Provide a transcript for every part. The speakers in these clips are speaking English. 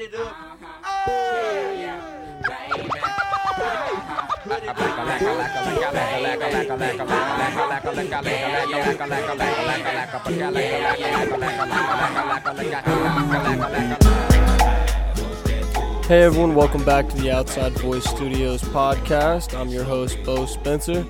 Put it up. Oh, yeah, Hey everyone, welcome back to the Outside Voice Studios podcast. I'm your host, Bo Spencer.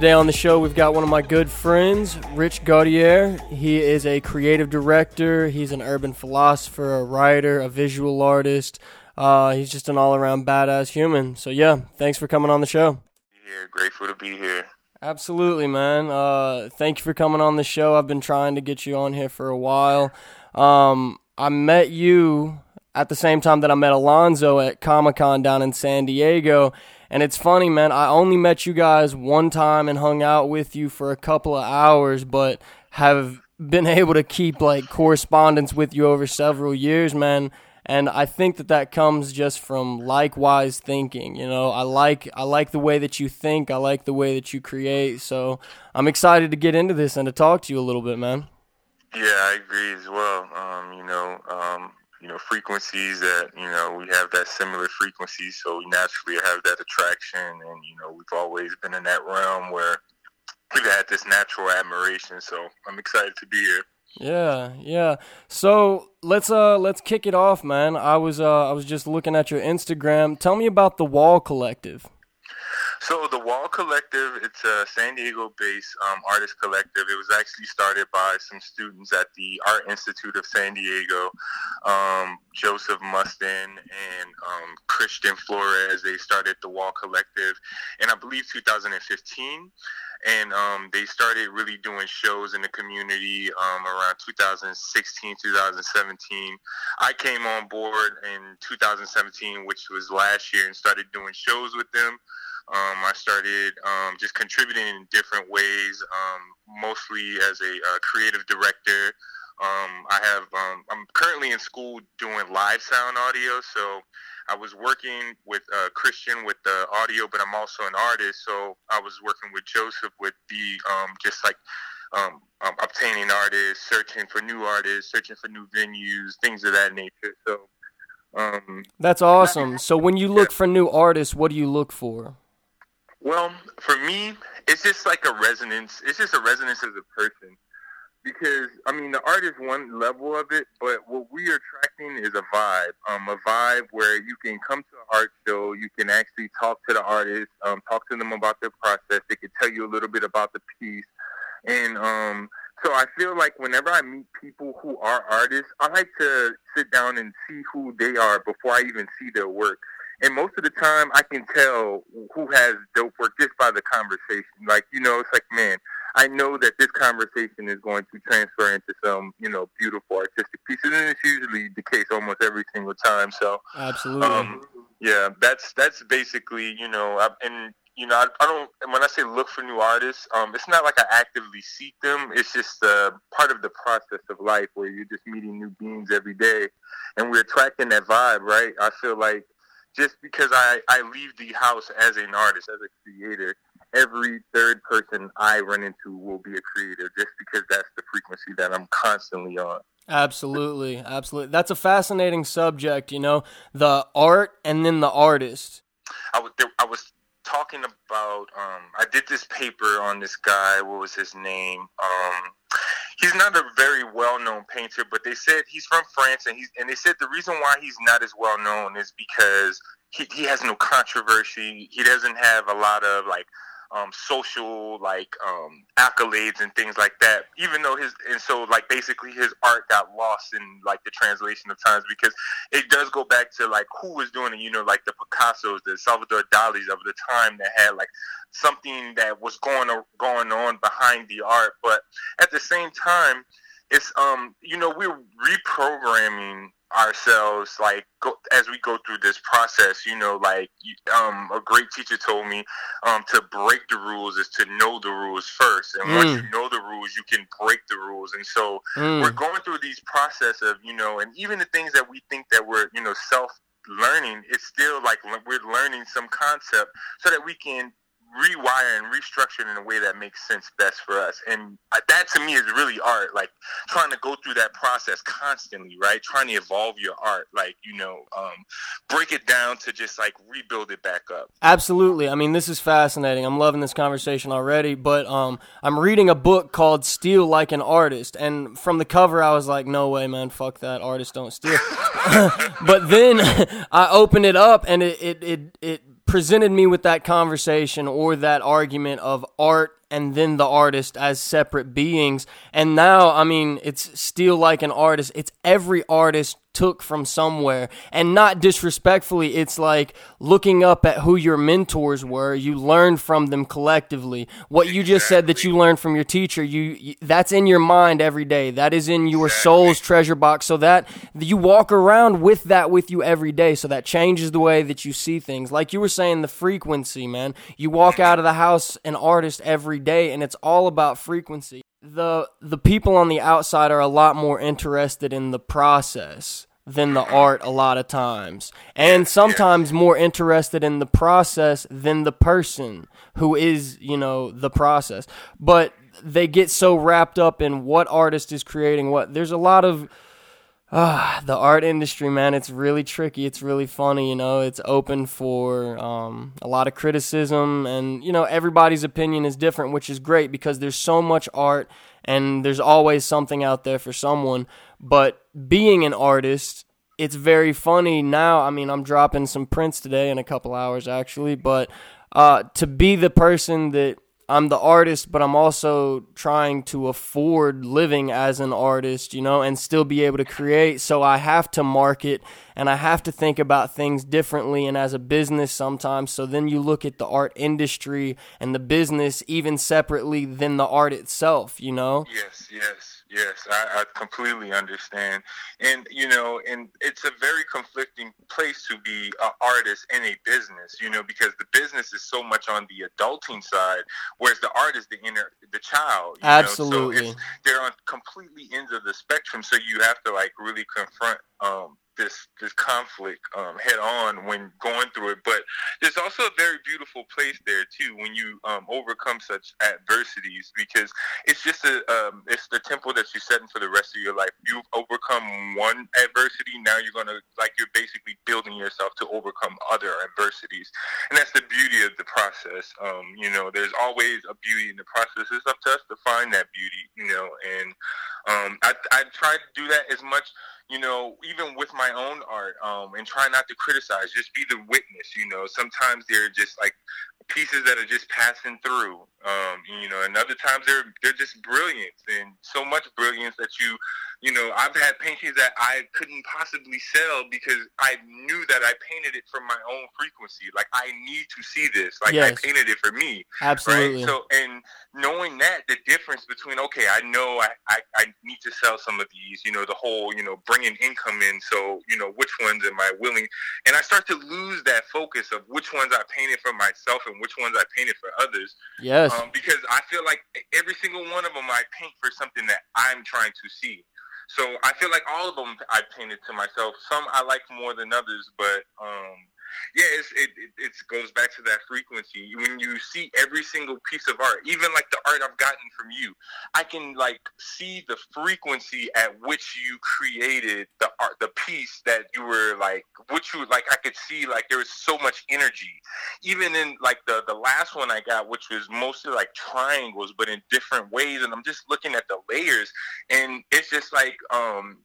Today on the show, we've got one of my good friends, Rich Gautier. He is a creative director, he's an urban philosopher, a writer, a visual artist. Uh, he's just an all around badass human. So, yeah, thanks for coming on the show. Here, grateful to be here. Absolutely, man. Uh, thank you for coming on the show. I've been trying to get you on here for a while. Um, I met you at the same time that I met Alonzo at Comic Con down in San Diego. And it's funny, man. I only met you guys one time and hung out with you for a couple of hours, but have been able to keep like correspondence with you over several years, man. And I think that that comes just from likewise thinking. You know, I like I like the way that you think. I like the way that you create. So I'm excited to get into this and to talk to you a little bit, man. Yeah, I agree as well. Um, you know, um, you know, frequencies that, you know, we have that similar frequency, so we naturally have that attraction. And, you know, we've always been in that realm where we've had this natural admiration. So I'm excited to be here. Yeah, yeah. So let's uh let's kick it off, man. I was uh I was just looking at your Instagram. Tell me about the Wall Collective. So the Wall Collective, it's a San Diego-based um, artist collective. It was actually started by some students at the Art Institute of San Diego, um, Joseph Mustin and um, Christian Flores. They started the Wall Collective in, I believe, 2015 and um, they started really doing shows in the community um, around 2016 2017 i came on board in 2017 which was last year and started doing shows with them um, I started um, just contributing in different ways, um, mostly as a uh, creative director. Um, I have um, I'm currently in school doing live sound audio, so I was working with uh, Christian with the audio, but I'm also an artist, so I was working with Joseph with the um, just like um, um, obtaining artists, searching for new artists, searching for new venues, things of that nature. So um, that's awesome. So when you look for new artists, what do you look for? Well, for me, it's just like a resonance. It's just a resonance as a person. Because I mean, the art is one level of it, but what we are attracting is a vibe. Um, a vibe where you can come to an art show, you can actually talk to the artist, um, talk to them about their process. They can tell you a little bit about the piece, and um, so I feel like whenever I meet people who are artists, I like to sit down and see who they are before I even see their work. And most of the time, I can tell who has dope work just by the conversation. Like, you know, it's like, man, I know that this conversation is going to transfer into some, you know, beautiful artistic pieces, and it's usually the case almost every single time. So, absolutely, um, yeah, that's that's basically, you know, I, and you know, I, I, don't. When I say look for new artists, um, it's not like I actively seek them. It's just uh, part of the process of life where you're just meeting new beings every day, and we're attracting that vibe, right? I feel like just because I, I leave the house as an artist, as a creator, every third person I run into will be a creator just because that's the frequency that I'm constantly on. Absolutely, absolutely. That's a fascinating subject, you know, the art and then the artist. I was, I was talking about, um, I did this paper on this guy, what was his name? Um, he's not a very well known painter, but they said he's from France, and he's and they said the reason why he's not as well known is because he he has no controversy. He doesn't have a lot of like um, social like um, accolades and things like that. Even though his and so like basically his art got lost in like the translation of times because it does go back to like who was doing it. You know, like the Picasso's, the Salvador Dali's of the time that had like something that was going going on behind the art, but at the same time, it's um you know we're reprogramming ourselves like go, as we go through this process you know like um a great teacher told me um to break the rules is to know the rules first and mm. once you know the rules you can break the rules and so mm. we're going through these process of you know and even the things that we think that we're you know self learning it's still like we're learning some concept so that we can rewire and restructure it in a way that makes sense best for us. And that to me is really art. Like trying to go through that process constantly, right? Trying to evolve your art, like you know, um, break it down to just like rebuild it back up. Absolutely. I mean, this is fascinating. I'm loving this conversation already. But um, I'm reading a book called "Steal Like an Artist," and from the cover, I was like, "No way, man! Fuck that! Artists don't steal." but then I opened it up, and it it it, it presented me with that conversation or that argument of art and then the artist as separate beings. And now, I mean, it's still like an artist. It's every artist took from somewhere. And not disrespectfully, it's like looking up at who your mentors were. You learned from them collectively. What you just said that you learned from your teacher, you, you that's in your mind every day. That is in your soul's treasure box. So that you walk around with that with you every day. So that changes the way that you see things. Like you were saying, the frequency, man. You walk out of the house an artist every day and it's all about frequency the the people on the outside are a lot more interested in the process than the art a lot of times. And sometimes more interested in the process than the person who is you know the process. But they get so wrapped up in what artist is creating what there's a lot of Ah, the art industry, man, it's really tricky. It's really funny, you know. It's open for um, a lot of criticism, and you know everybody's opinion is different, which is great because there's so much art, and there's always something out there for someone. But being an artist, it's very funny now. I mean, I'm dropping some prints today in a couple hours, actually, but uh, to be the person that I'm the artist, but I'm also trying to afford living as an artist, you know, and still be able to create. So I have to market and I have to think about things differently and as a business sometimes. So then you look at the art industry and the business even separately than the art itself, you know? Yes, yes. Yes, I, I, completely understand, and you know, and it's a very conflicting place to be an artist in a business, you know, because the business is so much on the adulting side, whereas the art is the inner, the child. Absolutely, know? so they're on completely ends of the spectrum, so you have to like really confront um, this this conflict um, head on when going through it. But there's also a very beautiful place there too when you um, overcome such adversities because it's just a um, it's the temple that you're setting for the rest of your life. You've overcome one adversity, now you're gonna like you're basically building yourself to overcome other adversities, and that's the beauty of the process. Um, you know, there's always a beauty in the process. It's up to us to find that beauty. You know, and um, I I try to do that as much you know, even with my own art, um, and try not to criticize, just be the witness, you know. Sometimes they're just like pieces that are just passing through, um, you know, and other times they're they're just brilliance and so much brilliance that you you know, I've had paintings that I couldn't possibly sell because I knew that I painted it from my own frequency. Like I need to see this. Like yes. I painted it for me. Absolutely. Right? So and knowing that the difference between okay, I know I, I I need to sell some of these. You know, the whole you know bringing income in. So you know which ones am I willing? And I start to lose that focus of which ones I painted for myself and which ones I painted for others. Yes. Um, because I feel like every single one of them I paint for something that I'm trying to see. So I feel like all of them I painted to myself. Some I like more than others, but um, yeah, it, it it goes back to that frequency. When you see every single piece of art, even like the art I've gotten from you, I can like see the frequency at which you created the art, the piece that you were like, which you like. I could see like there was so much energy, even in like the the last one I got, which was mostly like triangles, but in different ways. And I'm just looking at the layers, and it's just like um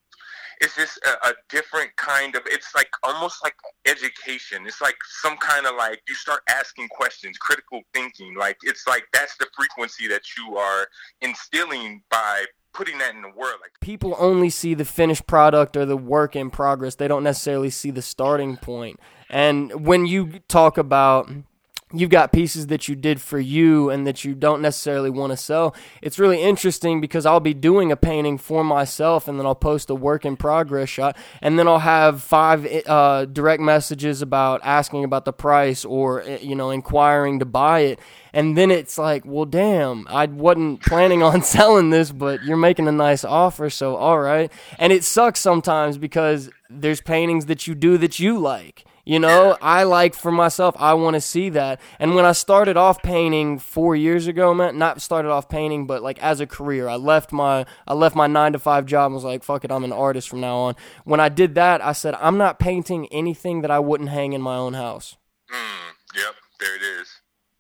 it's just a, a, different kind of it's like almost like education. It's like some kind of like you start asking questions critical thinking like it's like that's the frequency that you are instilling by putting that in the world like people only see the finished product or the work in progress. They don't necessarily see the starting point. And when you talk about you've got pieces that you did for you and that you don't necessarily want to sell. It's really interesting because I'll be doing a painting for myself and then I'll post a work in progress shot and then I'll have five uh, direct messages about asking about the price or eh, you know inquiring to buy it and then it's like, well damn, I wasn't planning on selling this but you're making a nice offer so all right. And it sucks sometimes because there's paintings that you do that you like You know. I like for myself, I want to see that. And when I started off painting four years ago, man, not started off painting, but like as a career, I left my I left my nine to five job and was like, fuck it, I'm an artist from now on. When I did that, I said, I'm not painting anything that I wouldn't hang in my own house. Mm, yep, there it is.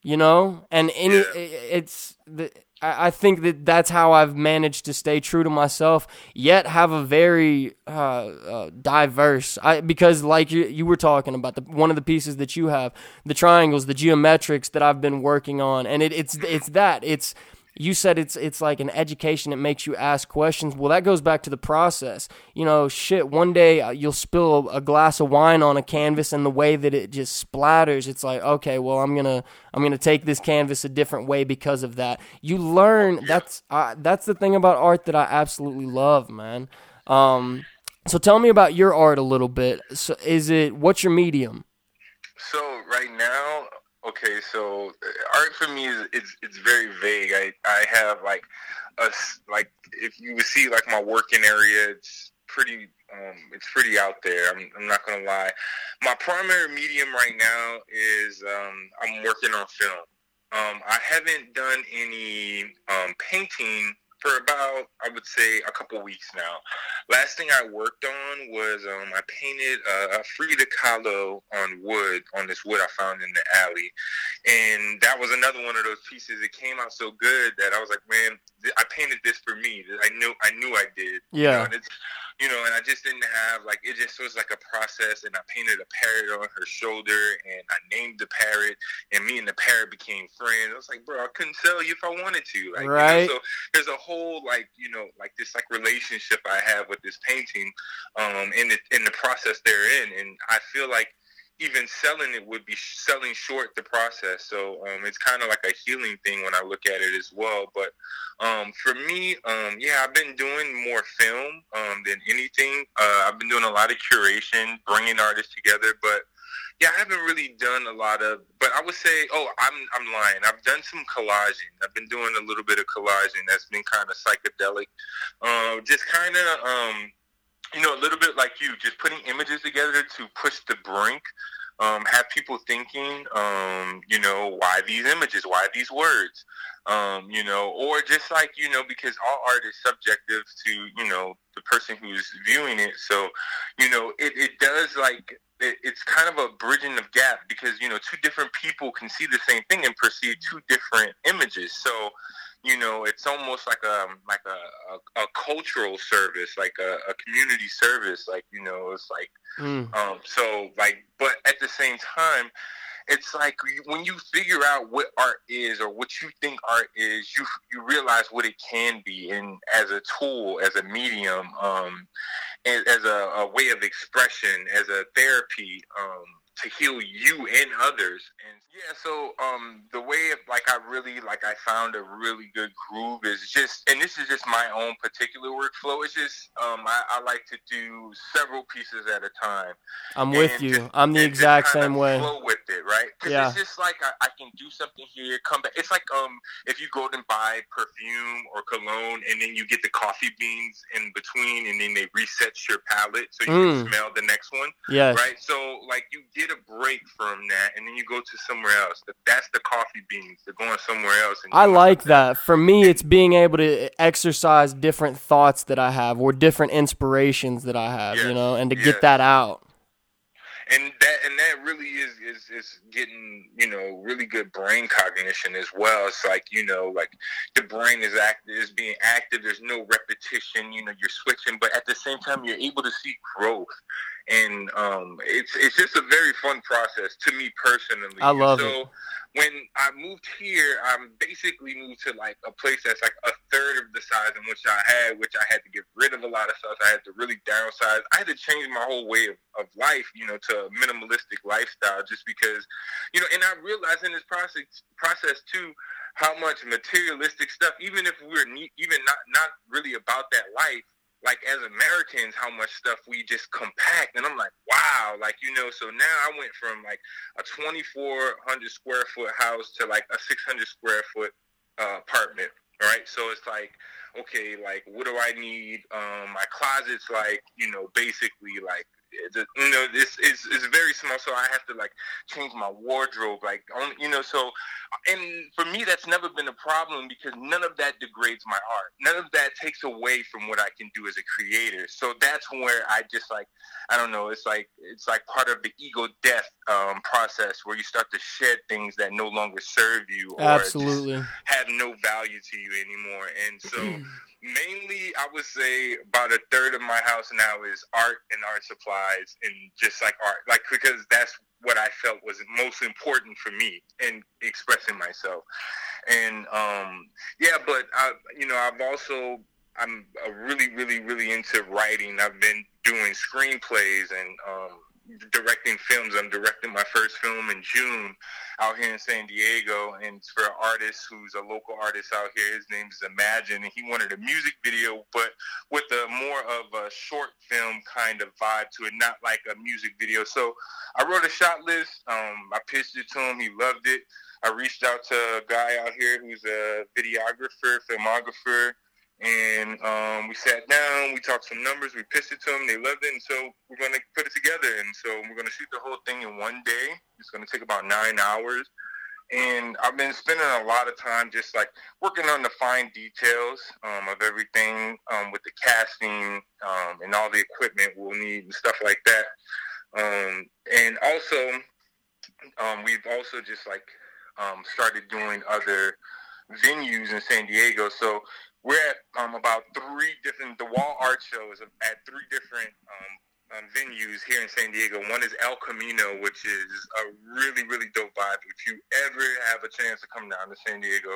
You know, and any Yeah. i- it's the. I think that that's how I've managed to stay true to myself, yet have a very uh, uh, diverse. I because like you you were talking about the one of the pieces that you have, the triangles, the geometrics that I've been working on, and it, it's it's that it's. You said it's it's like an education. It makes you ask questions. Well, that goes back to the process. You know, shit. One day uh, you'll spill a, glass of wine on a canvas, and the way that it just splatters, it's like, okay, well, I'm gonna I'm gonna take this canvas a different way because of that. You learn. That's uh, that's the thing about art that I absolutely love, man. Um, so tell me about your art a little bit. So is it what's your medium? So right now, okay, so uh, art for me is it's it's very vague. I I have like a like if you would see like my working area, it's pretty um it's pretty out there. I'm I'm not gonna lie. My primary medium right now is um I'm working on film. Um I haven't done any um painting for about I would say a couple weeks now. Last thing I worked on was um, I painted a, a Frida Kahlo on wood on this wood I found in the alley, and that was another one of those pieces. It came out so good that I was like, man, th- I painted this for me. I knew I knew I did. You know, Yeah. and it's, you know, and I just didn't have like it just was like a process, and I painted a parrot on her shoulder, and I named the parrot, and me and the parrot became friends. I was like, bro, I couldn't tell you if I wanted to, like, you know, Right. so there's a whole like you know like this like relationship I have with this painting, um, in the in the process therein, and I feel like even selling it would be selling short the process. So um, it's kind of like a healing thing when I look at it as well. But um, for me, um, yeah, I've been doing more film um, than anything. Uh, I've been doing a lot of curation, bringing artists together, but yeah, I haven't really done a lot of. But I would say, oh, I'm I'm lying. I've done some collaging. I've been doing a little bit of collaging. That's been kind of psychedelic. Um, just kind of. You know, a little bit like you, just putting images together to push the brink, um, have people thinking, um, you know, why these images, why these words, um, you know, or just like, you know, because all art is subjective to, you know, the person who's viewing it. So, you know, it, it does like, it, it's kind of a bridging of gap because, you know, two different people can see the same thing and perceive two different images. So, you know, it's almost like a like a, a, a cultural service, like a, a community service. Like you know, it's like Mm. um, so like, but at the same time, it's like when you figure out what art is or what you think art is, you you realize what it can be, and as a tool, as a medium, um, and as a, a way of expression, as a therapy, um, to heal you and others. And yeah, so um, the way of, like I really like I found a really good groove is just, and this is just my own particular workflow. It's just um, I, I like to do several pieces at a time. I'm with you. just- I'm the exact same way. Flow with it, right? Because Yeah. it's just like I, I can do something here, come back. It's like um if you go and buy perfume or cologne, and then you get the coffee beans in between, and then they reset your palate so you Mm. can smell the next one, Yeah. right? So like you get a break from that, and then you go to somewhere else. That's the coffee beans. They're going somewhere else. And I like that. For me, it's being able to exercise different thoughts that I have or different inspirations that I have, you know, and to yes. get that out. And that and that really is is is getting you know really good brain cognition as well. It's like you know like the brain is act is being active. There's no repetition. You know you're switching, but at the same time you're able to see growth. And um, it's it's just a very fun process to me personally. I love so, it. When I moved here, I'm basically moved to like a place that's like a third of the size in which I had, which I had to get rid of a lot of stuff. I had to really downsize. I had to change my whole way of, of life, you know, to a minimalistic lifestyle just because, you know, and I realized in this process process too how much materialistic stuff, even if we're ne- even not not really about that life, like as Americans, how much stuff we just compact, and I'm like, wow, like you know. So now I went from like a 2,400 square foot house to like a 600 square foot uh, apartment. All right, so it's like, okay, like what do I need? Um, my closet's like, you know, basically like, you know, it's, it's it's very small, so I have to like change my wardrobe, like only, you know. So, and for me, that's never been a problem because none of that degrades my art. None of that takes away from what I can do as a creator. So that's where I just like, I don't know. It's like it's like part of the ego death um, process where you start to shed things that no longer serve you or Absolutely. have no value to you anymore. And so mainly I would say about a third of my house now is art and art supplies and just like art, like because that's what I felt was most important for me in expressing myself. And um, yeah, but I, you know, I've also I'm really, really, really into writing. I've been doing screenplays and um, directing films. I'm directing my first film in June out here in San Diego, and it's for an artist who's a local artist out here. His name is Imagine, and he wanted a music video, but with a more of a short film kind of vibe to it, not like a music video. So I wrote a shot list. Um, I pitched it to him. He loved it. I reached out to a guy out here who's a videographer, filmographer and um, we sat down, we talked some numbers, we pitched it to them, they loved it, and so we're going to put it together. And so we're going to shoot the whole thing in one day. It's going to take about nine hours. And I've been spending a lot of time just like working on the fine details um, of everything um, with the casting um, and all the equipment we'll need and stuff like that. Um, and also, um, we've also just like started doing other venues in San Diego. So we're at um, about three different the wall art shows at three different um, um, venues here in San Diego. One is El Camino, which is a really really dope vibe. If you ever have a chance to come down to San Diego,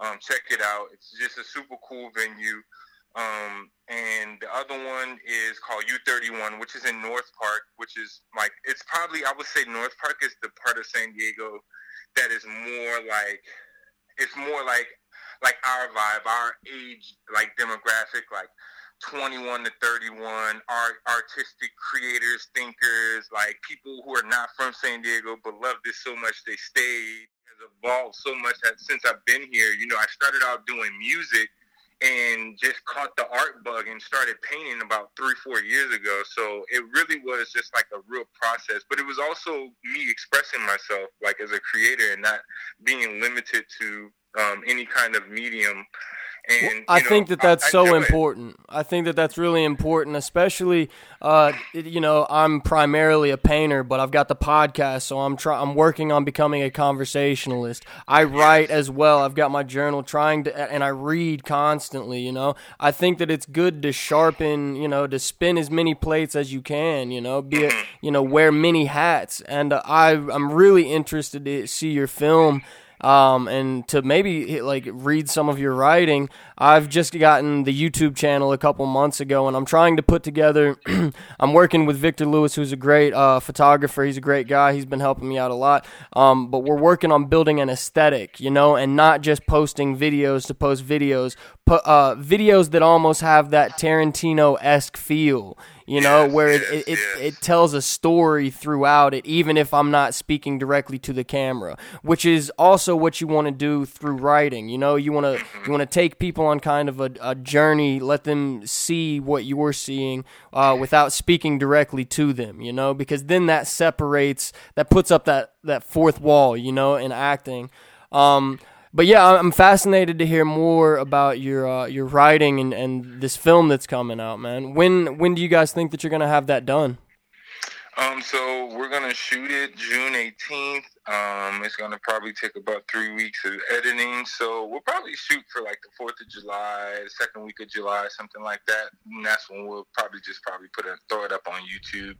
um, check it out. It's just a super cool venue. Um, and the other one is called U31, which is in North Park, which is like it's probably I would say North Park is the part of San Diego that is more like it's more like like our vibe, our age, like demographic, like 21 to 31, art, artistic creators, thinkers, like people who are not from San Diego but love this so much they stayed. Has evolved so much that since I've been here. You know, I started out doing music and just caught the art bug and started painting about three, four years ago. So it really was just like a real process. But it was also me expressing myself like as a creator and not being limited to um, any kind of medium. And, I know, think that that's I, I so it. important. I think that that's really important, especially, uh, you know, I'm primarily a painter, but I've got the podcast, so I'm try- I'm working on becoming a conversationalist. I write as well. I've got my journal, trying to, and I read constantly. You know, I think that it's good to sharpen, you know, to spin as many plates as you can. You know, be, a, you know, wear many hats, and uh, I I'm really interested to see your film um, and to maybe like read some of your writing. I've just gotten the YouTube channel a couple months ago, and I'm trying to put together. I'm working with Victor Lewis, who's a great uh, photographer. He's a great guy. He's been helping me out a lot. Um, but we're working on building an aesthetic, you know, and not just posting videos to post videos, uh, videos that almost have that Tarantino esque feel you know, Yes, where it, yes, it, it, yes. it tells a story throughout it, even if I'm not speaking directly to the camera, which is also what you want to do through writing. You know, you want to you want to take people on kind of a, a journey, let them see what you're seeing uh, without speaking directly to them. You know, because then that separates, that puts up that that fourth wall. You know, in acting. Um, but yeah, I'm fascinated to hear more about your uh, your writing and, and this film that's coming out, man. When when do you guys think that you're gonna have that done? Um, so we're gonna shoot it June 18th. Um, it's gonna probably take about three weeks of editing. So we'll probably shoot for like the Fourth of July, second week of July, something like that. And that's when we'll probably just probably put it, throw it up on YouTube.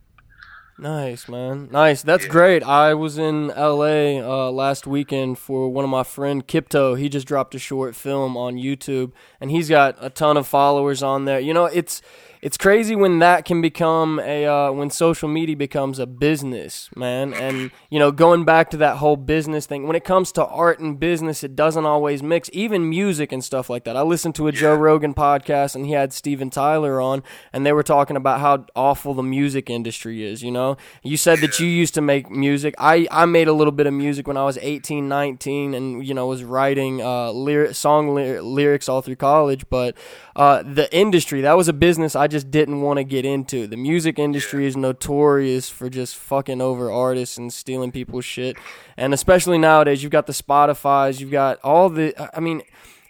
Nice, man. Nice. That's Yeah. great. I was in LA uh, last weekend for one of my friend Kipto. He just dropped a short film on YouTube, and he's got a ton of followers on there. You know, it's it's crazy when that can become a uh, when social media becomes a business, man. And you know, going back to that whole business thing, when it comes to art and business, it doesn't always mix. Even music and stuff like that. I listened to a Joe Rogan podcast, and he had Steven Tyler on, and they were talking about how awful the music industry is. You know. You said that you used to make music. I I made a little bit of music when I was 18, 19 and you know was writing uh lyric song ly- lyrics all through college, but uh the industry, that was a business I just didn't want to get into. The music industry is notorious for just fucking over artists and stealing people's shit. And especially nowadays, you've got the Spotify's, you've got all the I mean,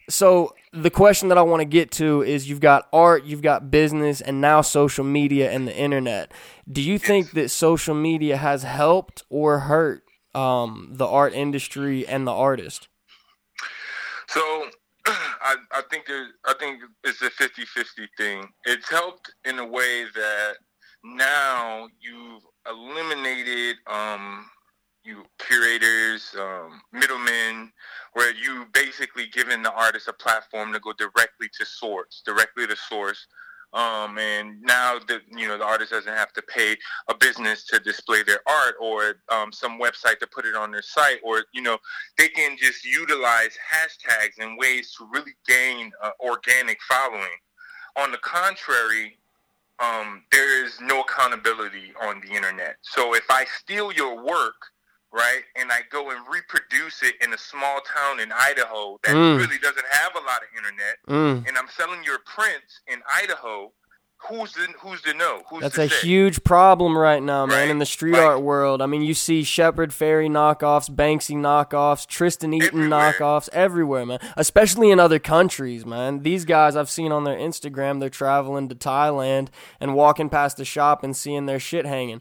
so the question that I want to get to is you've got art, you've got business, and now social media and the internet. Do you think that social media has helped or hurt um, the art industry and the artist? So I, I think it, I think it's a 50-50 thing. It's helped in a way that now you've eliminated um, you curators, um, middlemen, where you basically giving the artist a platform to go directly to source, directly to source. Um, and now the you know the artist doesn't have to pay a business to display their art or um, some website to put it on their site, or you know they can just utilize hashtags and ways to really gain uh, organic following. On the contrary, um, there is no accountability on the internet. So if I steal your work right? And I go and reproduce it in a small town in Idaho that mm. really doesn't have a lot of internet, mm. and I'm selling your prints in Idaho. Who's the Who's to know? Who's That's a say? huge problem right now, man, Right, in the street right. art world. I mean, you see Shepard Fairey knockoffs, Banksy knockoffs, Tristan Eaton Everywhere. knockoffs everywhere, man. Especially in other countries, man. These guys I've seen on their Instagram, they're traveling to Thailand and walking past the shop and seeing their shit hanging.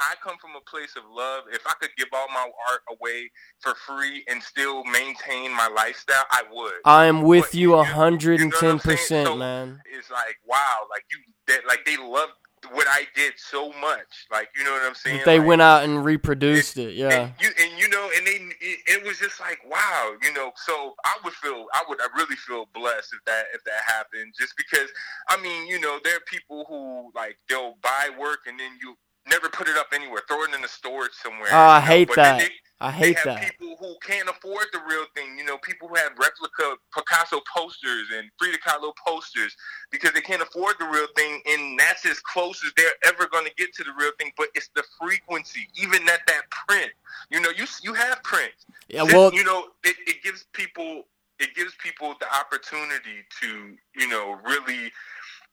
I come from a place of love. If I could give all my art away for free and still maintain my lifestyle, I would. I am with But you hundred and ten percent, man. it's like wow, like you, that, like they loved what I did so much. Like you know what I'm saying? They Like, went out and reproduced it, yeah. And you and you know, and they it, it was just like wow, you know. So I would feel, I would, I really feel blessed if that if that happened, just because I mean, you know, there are people who like they'll buy work and then you never put it up anywhere, throw it in the storage somewhere. Oh, I know, hate but that. they- I they hate have that. people who can't afford the real thing. You know, people who have replica Picasso posters and Frida Kahlo posters because they can't afford the real thing, and that's as close as they're ever going to get to the real thing. But it's the frequency, even at that print. You know, you you have prints. Yeah, well, you know, it, it gives people it gives people the opportunity to you know really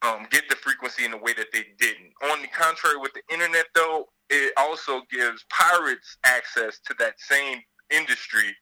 um, get the frequency in a way that they didn't. On the contrary, with the internet though, it also gives pirates access to that same industry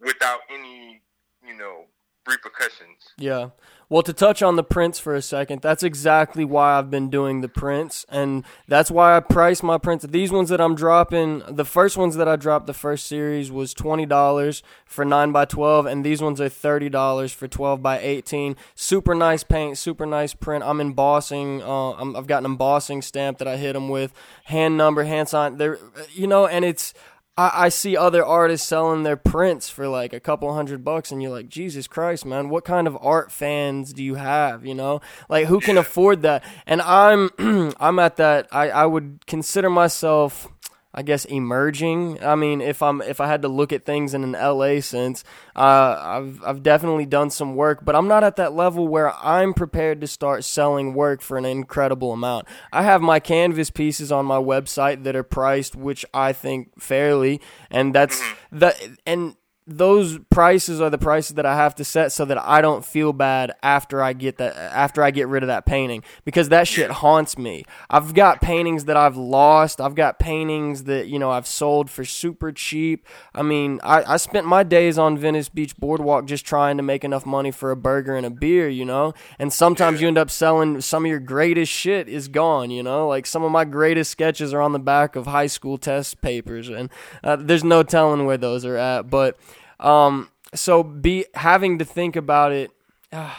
without any you know repercussions. Yeah. Well, to touch on the prints for a second, that's exactly why I've been doing the prints, and that's why I price my prints. These ones that I'm dropping, the first ones that I dropped, the first series was twenty dollars for nine by twelve, and these ones are thirty dollars for twelve by eighteen. Super nice paint, super nice print. I'm embossing. Uh, I'm, I've got an embossing stamp that I hit them with, hand number, hand sign. There, you know, and it's. I, I see other artists selling their prints for like a couple hundred bucks, and you're like, Jesus Christ, man, what kind of art fans do you have? You know, like who can afford that? And I'm, I'm at that. I, I would consider myself. I guess emerging. I mean, if I'm if I had to look at things in an LA sense, uh, I've I've definitely done some work, but I'm not at that level where I'm prepared to start selling work for an incredible amount. I have my canvas pieces on my website that are priced, which I think fairly, and that's that and those prices are the prices that I have to set so that I don't feel bad after I get that after I get rid of that painting because that shit haunts me. I've got paintings that I've lost. I've got paintings that you know I've sold for super cheap. I mean, I, I spent my days on Venice Beach Boardwalk just trying to make enough money for a burger and a beer, you know. And sometimes you end up selling some of your greatest shit is gone, you know. Like some of my greatest sketches are on the back of high school test papers, and uh, there's no telling where those are at, but. Um, so be having to think about it. Uh,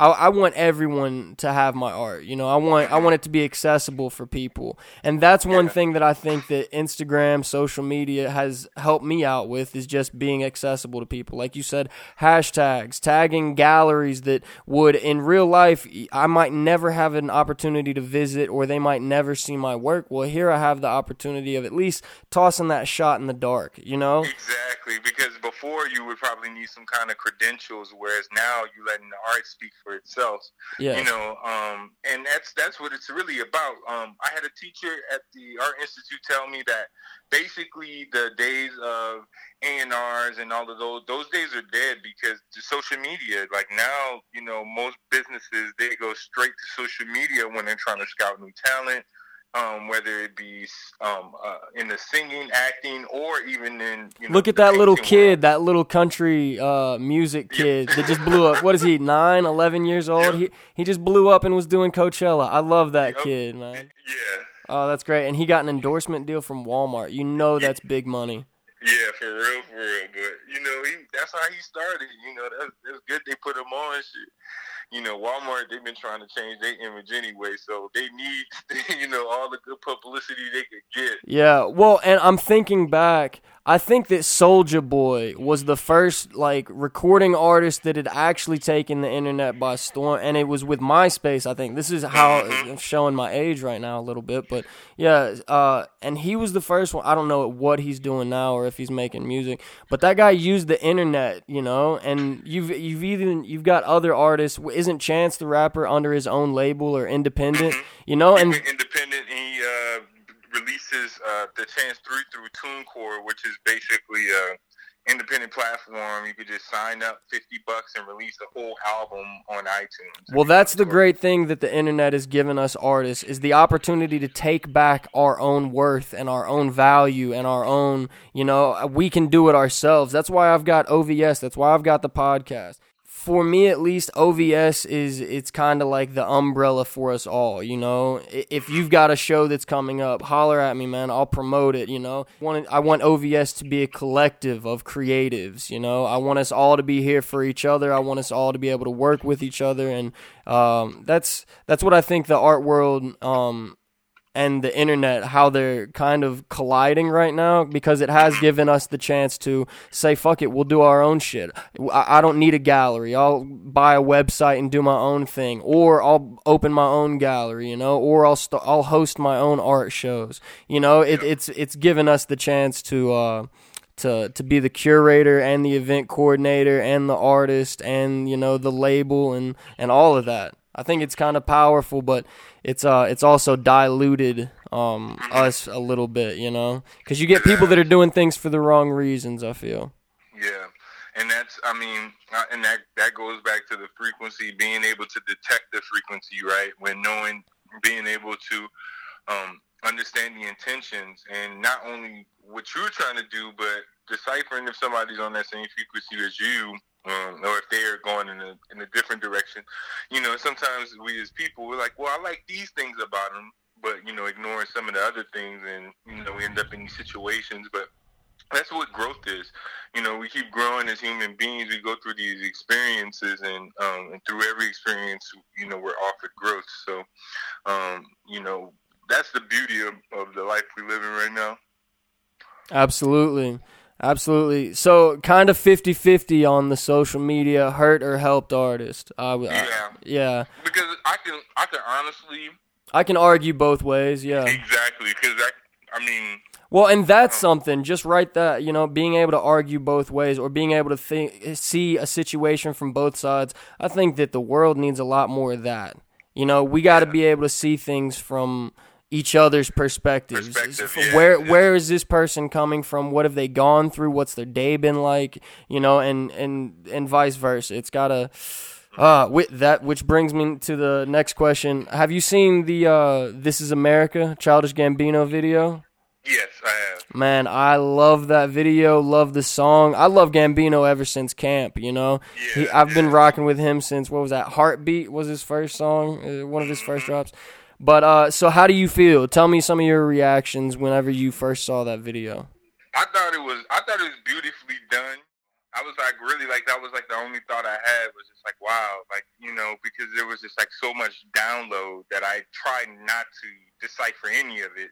I, I want everyone to have my art. You know, I want I want it to be accessible for people, and that's one thing that I think that Instagram, social media has helped me out with is just being accessible to people. Like you said, hashtags, tagging galleries that would in real life I might never have an opportunity to visit, or they might never see my work. Well, here I have the opportunity of at least tossing that shot in the dark. You know. Exactly, because before you would probably need some kind of credentials, whereas now you letting the art speak for for itself. Yeah. You know, um, and that's that's what it's really about. Um, I had a teacher at the Art Institute tell me that basically the days of A and R's and all of those those days are dead because the social media. Like now, you know, most businesses they go straight to social media when they're trying to scout new talent um, whether it be um, uh, in the singing, acting, or even in. You know, Look at that little kid, world. that little country uh, music kid that just blew up. What is he, nine, eleven years old? He he just blew up and was doing Coachella. I love that Yep. kid, man. Yeah, Oh, that's great. And he got an endorsement deal from Walmart. You know that's big money. yeah, for real, for real. But you know, he, that's how he started. You know, that's, that's good. They put him on shit. You know, Walmart they've been trying to change their image anyway, so they need you know all the good publicity they could get. Yeah, well, and I'm thinking back. I think that Soulja Boy was the first like recording artist that had actually taken the internet by storm, and it was with MySpace. I think this is how I'm showing my age right now a little bit, but yeah, uh, and he was the first one. I don't know what he's doing now or if he's making music, but that guy used the internet, you know. And you've you've even you've got other artists. Isn't Chance the rapper under his own label or independent? You know, and independent. And releases uh, the Chance Three through TuneCore, which is basically a independent platform. You could just sign up fifty bucks and release a whole album on iTunes. Well, that's the great thing that the internet has given us artists is the opportunity to take back our own worth and our own value and our own, you know, we can do it ourselves. That's why I've got OVS. That's why I've got the podcast. For me at least, OVS is it's kind of like the umbrella for us all, you know. If you've got a show that's coming up, holler at me, man. I'll promote it, you know. I want OVS to be a collective of creatives, you know. I want us all to be here for each other. I want us all to be able to work with each other and um, that's that's what I think the art world um, and the internet how they're kind of colliding right now because it has given us the chance to say fuck it we'll do our own shit. I, I don't need a gallery. I'll buy a website and do my own thing or i'll open my own gallery you know or i'll st- i'll host my own art shows. You know it, it's it's given us the chance to uh to to be the curator and the event coordinator and the artist and you know the label and and all of that I think it's kind of powerful, but it's uh it's also diluted um us a little bit, you know, because you get people that are doing things for the wrong reasons. I feel. Yeah, and that's I mean, uh, and that that goes back to the frequency, being able to detect the frequency, right? When knowing, being able to um, understand the intentions, and not only what you're trying to do, but deciphering if somebody's on that same frequency as you. Um, or if they are going in a in a different direction, you know. Sometimes we as people we're like, well, I like these things about them, but you know, ignoring some of the other things, and you know, we end up in these situations. But that's what growth is. You know, we keep growing as human beings. We go through these experiences, and um, and through every experience, you know, we're offered growth. So, um, you know, that's the beauty of, of the life we live in right now. Absolutely. Absolutely. So kind of 50-50 on the social media hurt or helped artist. I, I- Yeah. yeah. Because I can, I can honestly, I can argue both ways, yeah. exactly. Because I, I mean, Well, and that's um, something. Just write that. You know, being able to argue both ways or being able to think, see a situation from both sides. I think that the world needs a lot more of that. You know, we got to be able to see things from each other's perspectives. Perspective, yeah, where yeah. where is this person coming from? What have they gone through? What's their day been like? You know, and and and vice versa. It's got to. Uh, with that, which brings me to the next question. Have you seen the uh, "This Is America" Childish Gambino video? yes, I have. Man, I love that video. Love the song. I love Gambino ever since camp. You know, he, I've been rocking with him since what was that? Heartbeat was his first song, uh, one of his first drops. But uh, so how do you feel? Tell me some of your reactions whenever you first saw that video. I thought it was I thought it was beautifully done. I was like really like that was like the only thought I had was just like wow like you know because there was just like so much download that I tried not to decipher any of it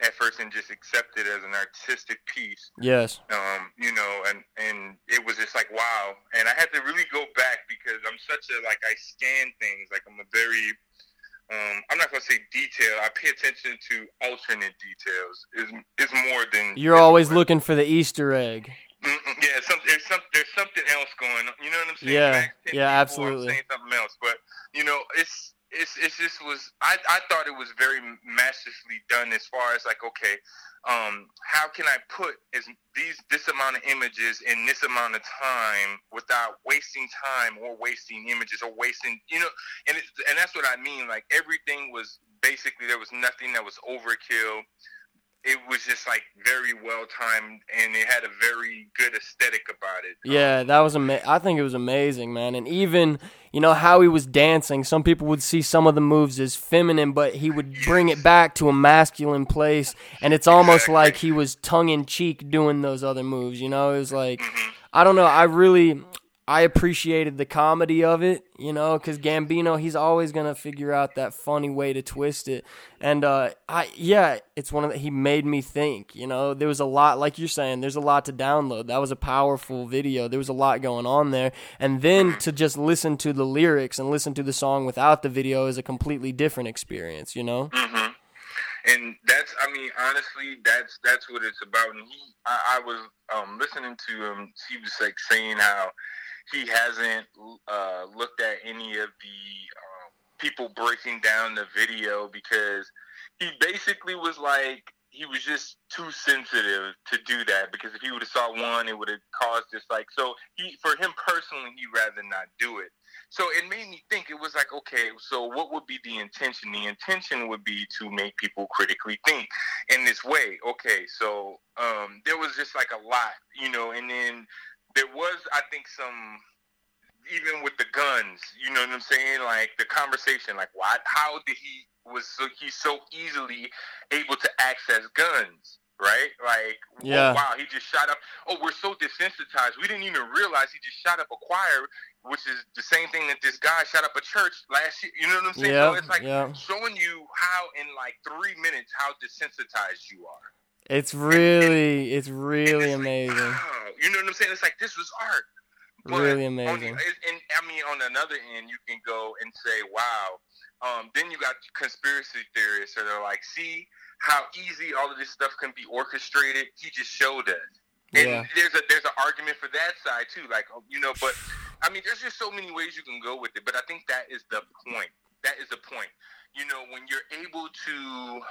at first and just accept it as an artistic piece Yes. um, you know, and and it was just like wow. And I had to really go back because I'm such a like I scan things. Like I'm a very um, I'm not gonna say detail. I pay attention to alternate details. Is is more than You're always looking for the Easter egg. Mm-mm, Yeah, some, there's some there's something else going on. You know what I'm saying? Yeah, Max, 10 yeah, absolutely. saying something else, but you know, it's it's it's just was I I thought it was very masterfully done as far as like okay, um, how can I put as these this amount of images in this amount of time without wasting time or wasting images or wasting you know, and it, and that's what I mean. Like everything was basically there was nothing that was overkill it was just like very well timed and it had a very good aesthetic about it. Yeah, that was ama- I think it was amazing, man. And even you know how he was dancing. Some people would see some of the moves as feminine, but he would bring it back to a masculine place, and it's almost Exactly. like he was tongue in cheek doing those other moves. You know, it was like Mm-hmm. I don't know. I really. I appreciated the comedy of it, you know, because Gambino, he's always gonna figure out that funny way to twist it, and uh, I yeah, it's one of the, he made me think, you know, there was a lot, like you're saying, there's a lot to download. That was a powerful video. There was a lot going on there, and then to just listen to the lyrics and listen to the song without the video is a completely different experience, you know. hmm And that's, I mean, honestly, that's that's what it's about. And he, I, I was um, listening to him. He was like saying how he hasn't uh, looked at any of the um, people breaking down the video because he basically was like he was just too sensitive to do that because if he would have saw one, it would have caused this like so. He, for him personally, he'd rather not do it. So it made me think. It was like, okay, so what would be the intention? The intention would be to make people critically think in this way. Okay, so um, there was just like a lot, you know, and then there was, I think, some even with the guns, you know what I'm saying? Like the conversation, like why, how did he was so he's so easily able to access guns, right? Like, oh, wow, he just shot up. Oh, we're so desensitized. We didn't even realize he just shot up a choir, which is the same thing that this guy shot up a church last year. You know what I'm saying? Yeah, so it's like yeah. showing you how in like three minutes how desensitized you are. It's really, it's really it's like, amazing, wow. You know what I'm saying? It's like this was art. really on the- amazing. and I mean, on another end, you can go and say, "Wow." Um, then you got conspiracy theorists that are like, "See how easy all of this stuff can be orchestrated." He just showed us. And Yeah. there's a there's an argument for that side too, like oh, you know. But I mean, there's just so many ways you can go with it. But I think that is the point. That is the point. You know, when you're able to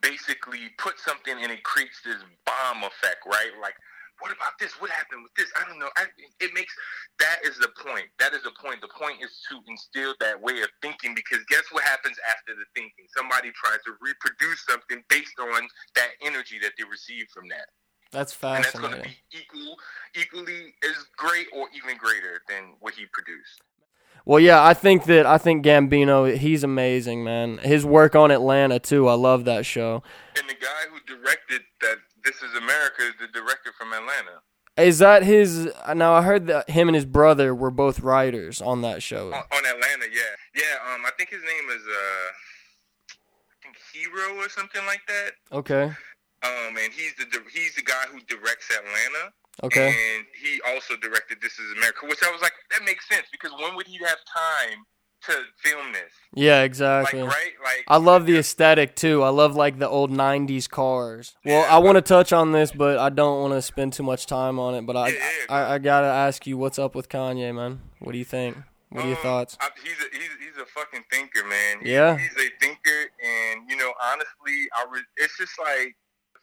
basically put something and it creates this bomb effect, right? Like, what about this? What happened with this? I don't know. I, it makes that is the point. That is the point. The point is to instill that way of thinking because guess what happens after the thinking? Somebody tries to reproduce something based on that energy that they received from that. That's fascinating. And that's going to be equal, equally as great or even greater than what he produced. Well, yeah, I think that I think Gambino, he's amazing, man. His work on Atlanta too. I love that show. And the guy who directed that This Is America is the director from Atlanta. Is that his? Now I heard that him and his brother were both writers on that show. on, on Atlanta, yeah, yeah. Um, I think his name is uh, I think Hiro or something like that. Okay, Um, and he's the he's the guy who directs Atlanta. Okay, And he also directed This Is America, which I was like, that makes sense because when would he have time to film this? yeah, Like, exactly. right? Like, I love the aesthetic too. I love like the old '90s cars. Well, Yeah. I want to touch on this, but I don't want to spend too much time on it. But I, Yeah, yeah, I, I gotta ask you, what's up with Kanye, man? What do you think? What are your Um, thoughts? I, he's a he's, he's a fucking thinker, man. He- Yeah. he's a thinker, and you know, honestly, I re- it's just like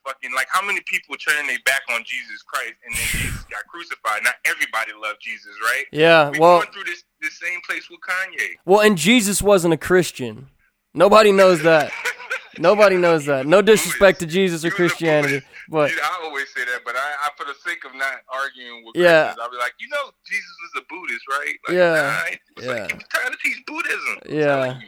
fucking like how many people turning their back on Jesus Christ and then Jesus got crucified. Not everybody loved Jesus, right? Yeah, We well, going through this this same place with Kanye. well, and Jesus wasn't a Christian. Nobody knows that. Nobody knows that. No disrespect to Jesus or He was a Christianity, but I always say that, but I, I for the sake of not arguing with Yeah. Christians, I'll be like, you know, Jesus was a Buddhist, right? Like, Yeah. nah, Yeah. like trying to teach Buddhism. Yeah.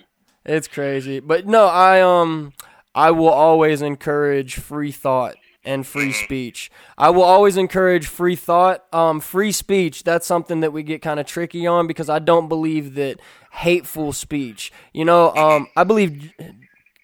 It's crazy. But no, I um I will always encourage free thought and free speech. I will always encourage free thought. Um free speech, that's something that we get kind of tricky on because I don't believe that hateful speech. You know, um I believe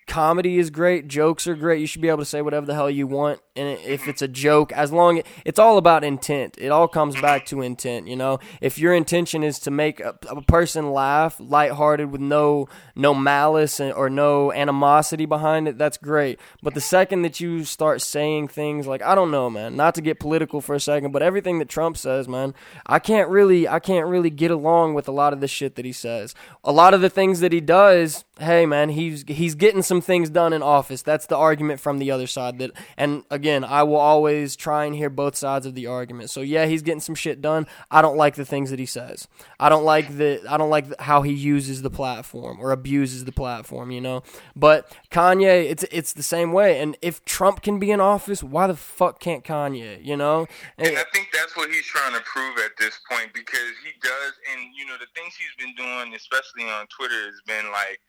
comedy is great, jokes are great. You should be able to say whatever the hell you want, and if it's a joke, as long it's all about intent. It all comes back to intent. You know, if your intention is to make a, a person laugh, lighthearted, with no no malice or no animosity behind it, that's great. But the second that you start saying things like I don't know, man, not to get political for a second, but everything that Trump says, man, I can't really I can't really get along with a lot of the shit that he says. A lot of the things that he does, hey man, he's he's getting some things done in office. That's the argument from the other side. That and again, I will always try and hear both sides of the argument. So yeah, he's getting some shit done. I don't like the things that he says. I don't like the I don't like how he uses the platform or abuses the platform. You know, but Kanye, it's it's the same way. And if Trump can be in office, why the fuck can't Kanye? You know, and I think that's what he's trying to prove at this point because he does. And you know, the things he's been doing, especially on Twitter, has been like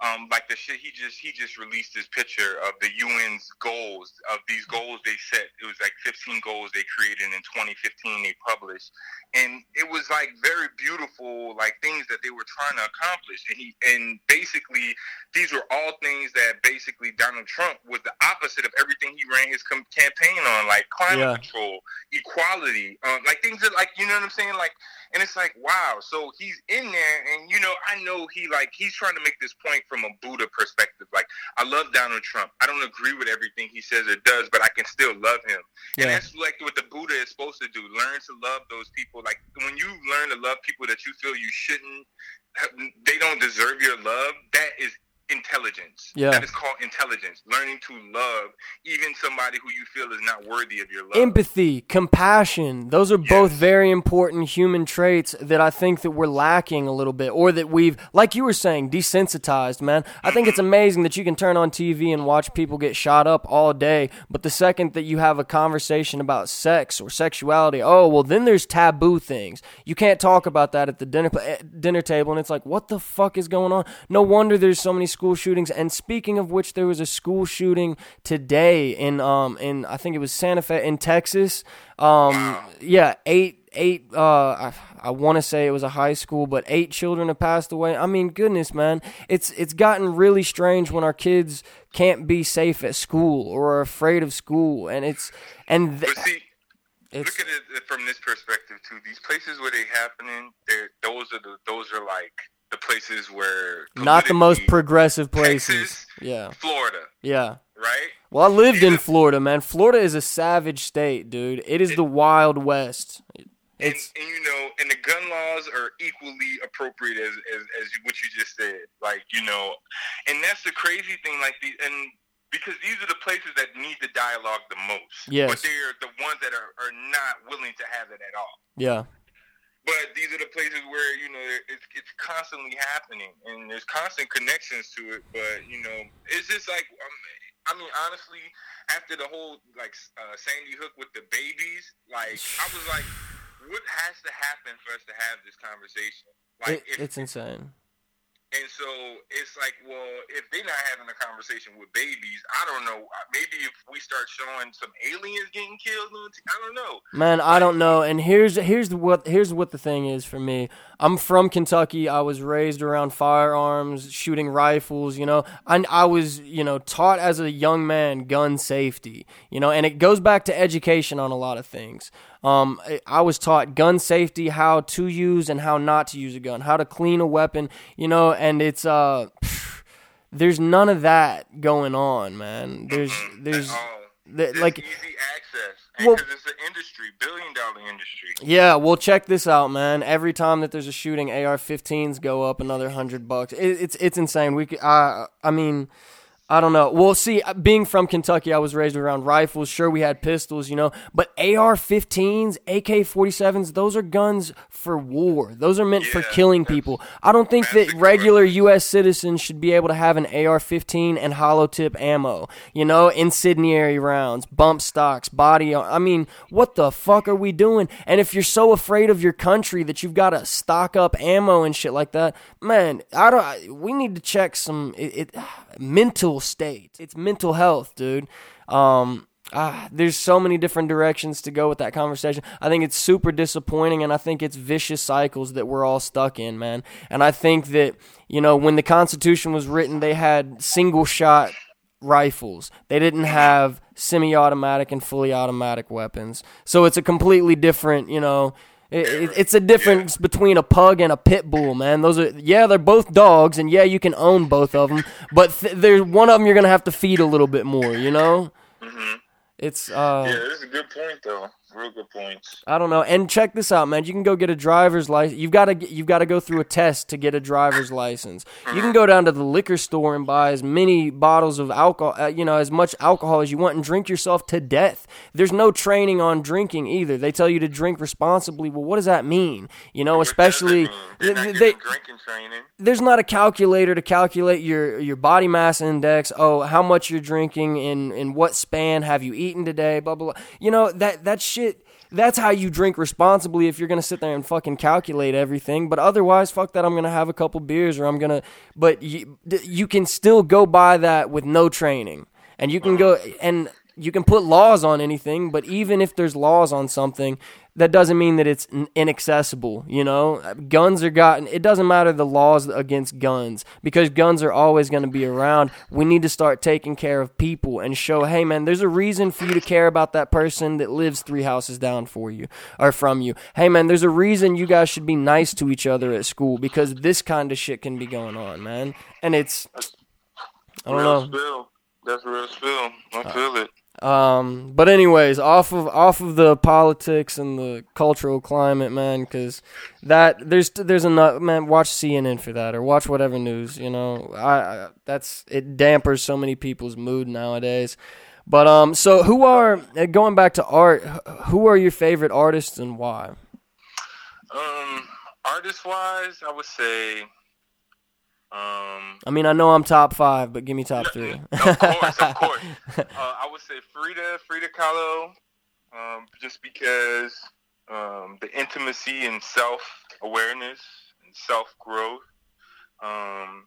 um, like the shit he just he just released this picture of the UN's goals of these goals they set. It was like 15 goals they created in 2015 they published, and it was like very beautiful like things that they were trying to accomplish. And he and basically these were all things that basically Donald Trump was the opposite of everything he ran his com- campaign on, like climate yeah. control, equality, um, like things that like you know what I'm saying, like. And it's like, wow. So he's in there, and you know, I know he like he's trying to make this point from a Buddha perspective. Like, I love Donald Trump. I don't agree with everything he says or does, but I can still love him. Yeah. And that's like what the Buddha is supposed to do. Learn to love those people. Like when you learn to love people that you feel you shouldn't, they don't deserve your love. That is intelligence. Yeah. That is called intelligence. Learning to love even somebody who you feel is not worthy of your love. Empathy, compassion. Those are yes. both very important human traits that I think that we're lacking a little bit or that we've like you were saying desensitized, man. I think it's amazing that you can turn on TV and watch people get shot up all day, but the second that you have a conversation about sex or sexuality, oh, well then there's taboo things. You can't talk about that at the dinner eh, dinner table and it's like what the fuck is going on? No wonder there's so many school shootings. And speaking of which, there was a school shooting today in um in I think it was Santa Fe in Texas. Um, yeah, eight eight. Uh, I, I want to say it was a high school, but eight children have passed away. I mean, goodness, man, it's it's gotten really strange when our kids can't be safe at school or are afraid of school, and it's and. Th- see, Look at it from this perspective too. These places where they happening, those are the those are like the places where not the most progressive places. Texas, yeah, Florida. Yeah. Right. Well, I lived in Florida, man. Florida is a savage state, dude. It is it, the Wild West. It's, and, and, you know, and the gun laws are equally appropriate as, as as what you just said. Like you know, and that's the crazy thing. Like the and because these are the places that need the dialogue the most. Yes. But they're the ones that are, are not willing to have it at all. Yeah. But these are the places where you know it's it's constantly happening, and there's constant connections to it. But you know, it's just like um, I mean, honestly, after the whole like uh, Sandy Hook with the babies, like I was like, what has to happen for us to have this conversation? Like, it, if, it's insane. And so it's like, well, if they're not having a conversation with babies, I don't know. Maybe if we start showing some aliens getting killed, on I don't know. Man, I don't know. And here's here's what here's what the thing is for me. I'm from Kentucky. I was raised around firearms, shooting rifles. You know, and I was you know taught as a young man gun safety. You know, and it goes back to education on a lot of things. Um, I was taught gun safety, how to use and how not to use a gun, how to clean a weapon, you know, and it's uh, there's none of that going on, man. There's there's the, like easy access well, because it's an industry, billion dollar industry. Yeah, well, check this out, man. Every time that there's a shooting, AR-15s go up another hundred bucks. It, it's it's insane. We, I, I mean I don't know. Well, see, uh, being from Kentucky, I was raised around rifles. Sure, we had pistols, you know, but AR 15s, AK 47s, those are guns for war. Those are meant yeah, for killing people. I don't think that regular U.S. citizens should be able to have an AR 15 and hollow tip ammo, you know, incendiary rounds, bump stocks, body. I mean, what the fuck are we doing? And if you're so afraid of your country that you've got to stock up ammo and shit like that, man, I don't, we need to check some, it, it mental state. It's mental health, dude. Um, ah, there's so many different directions to go with that conversation. I think it's super disappointing, and I think it's vicious cycles that we're all stuck in, man. And I think that you know when the Constitution was written, they had single shot rifles. They didn't have semi-automatic and fully automatic weapons. So it's a completely different, you know. It, it's a difference between a pug and a pit bull, man. Those are yeah, they're both dogs, and yeah, you can own both of them, but th- there's one of them you're gonna have to feed a little bit more, you know. hmm It's uh, Yeah, that's a good point though. Points. I don't know. And check this out, man. You can go get a driver's license. You've got to you've got to go through a test to get a driver's license. You can go down to the liquor store and buy as many bottles of alcohol, uh, you know, as much alcohol as you want and drink yourself to death. There's no training on drinking either. They tell you to drink responsibly. Well, what does that mean? You know, especially they, drinking training. there's not a calculator to calculate your your body mass index. Oh, how much you're drinking in in what span have you eaten today? Blah blah. blah. You know that that shit. That's how you drink responsibly if you're gonna sit there and fucking calculate everything. But otherwise, fuck that. I'm gonna have a couple beers or I'm gonna. But you you can still go by that with no training, and you can go and you can put laws on anything. But even if there's laws on something, that doesn't mean that it's inaccessible. You know, guns are gotten. It doesn't matter the laws against guns because guns are always going to be around. We need to start taking care of people and show, hey man, there's a reason for you to care about that person that lives three houses down for you or from you. Hey man, there's a reason you guys should be nice to each other at school because this kind of shit can be going on, man. And it's, I don't real know. spill. That's real spill. I uh, feel it. Um, but anyways, off of off of the politics and the cultural climate, man, because that there's there's enough man. Watch CNN for that, or watch whatever news. You know, I, I that's it dampers so many people's mood nowadays. But um, so who are uh, going back to art? Who are your favorite artists and why? Um, artist wise, I would say. Um, I mean, I know I'm top five, but give me top three. of course, of course. Uh, I would say Frida, Frida Kahlo, um, just because um, the intimacy and self awareness and self growth, um,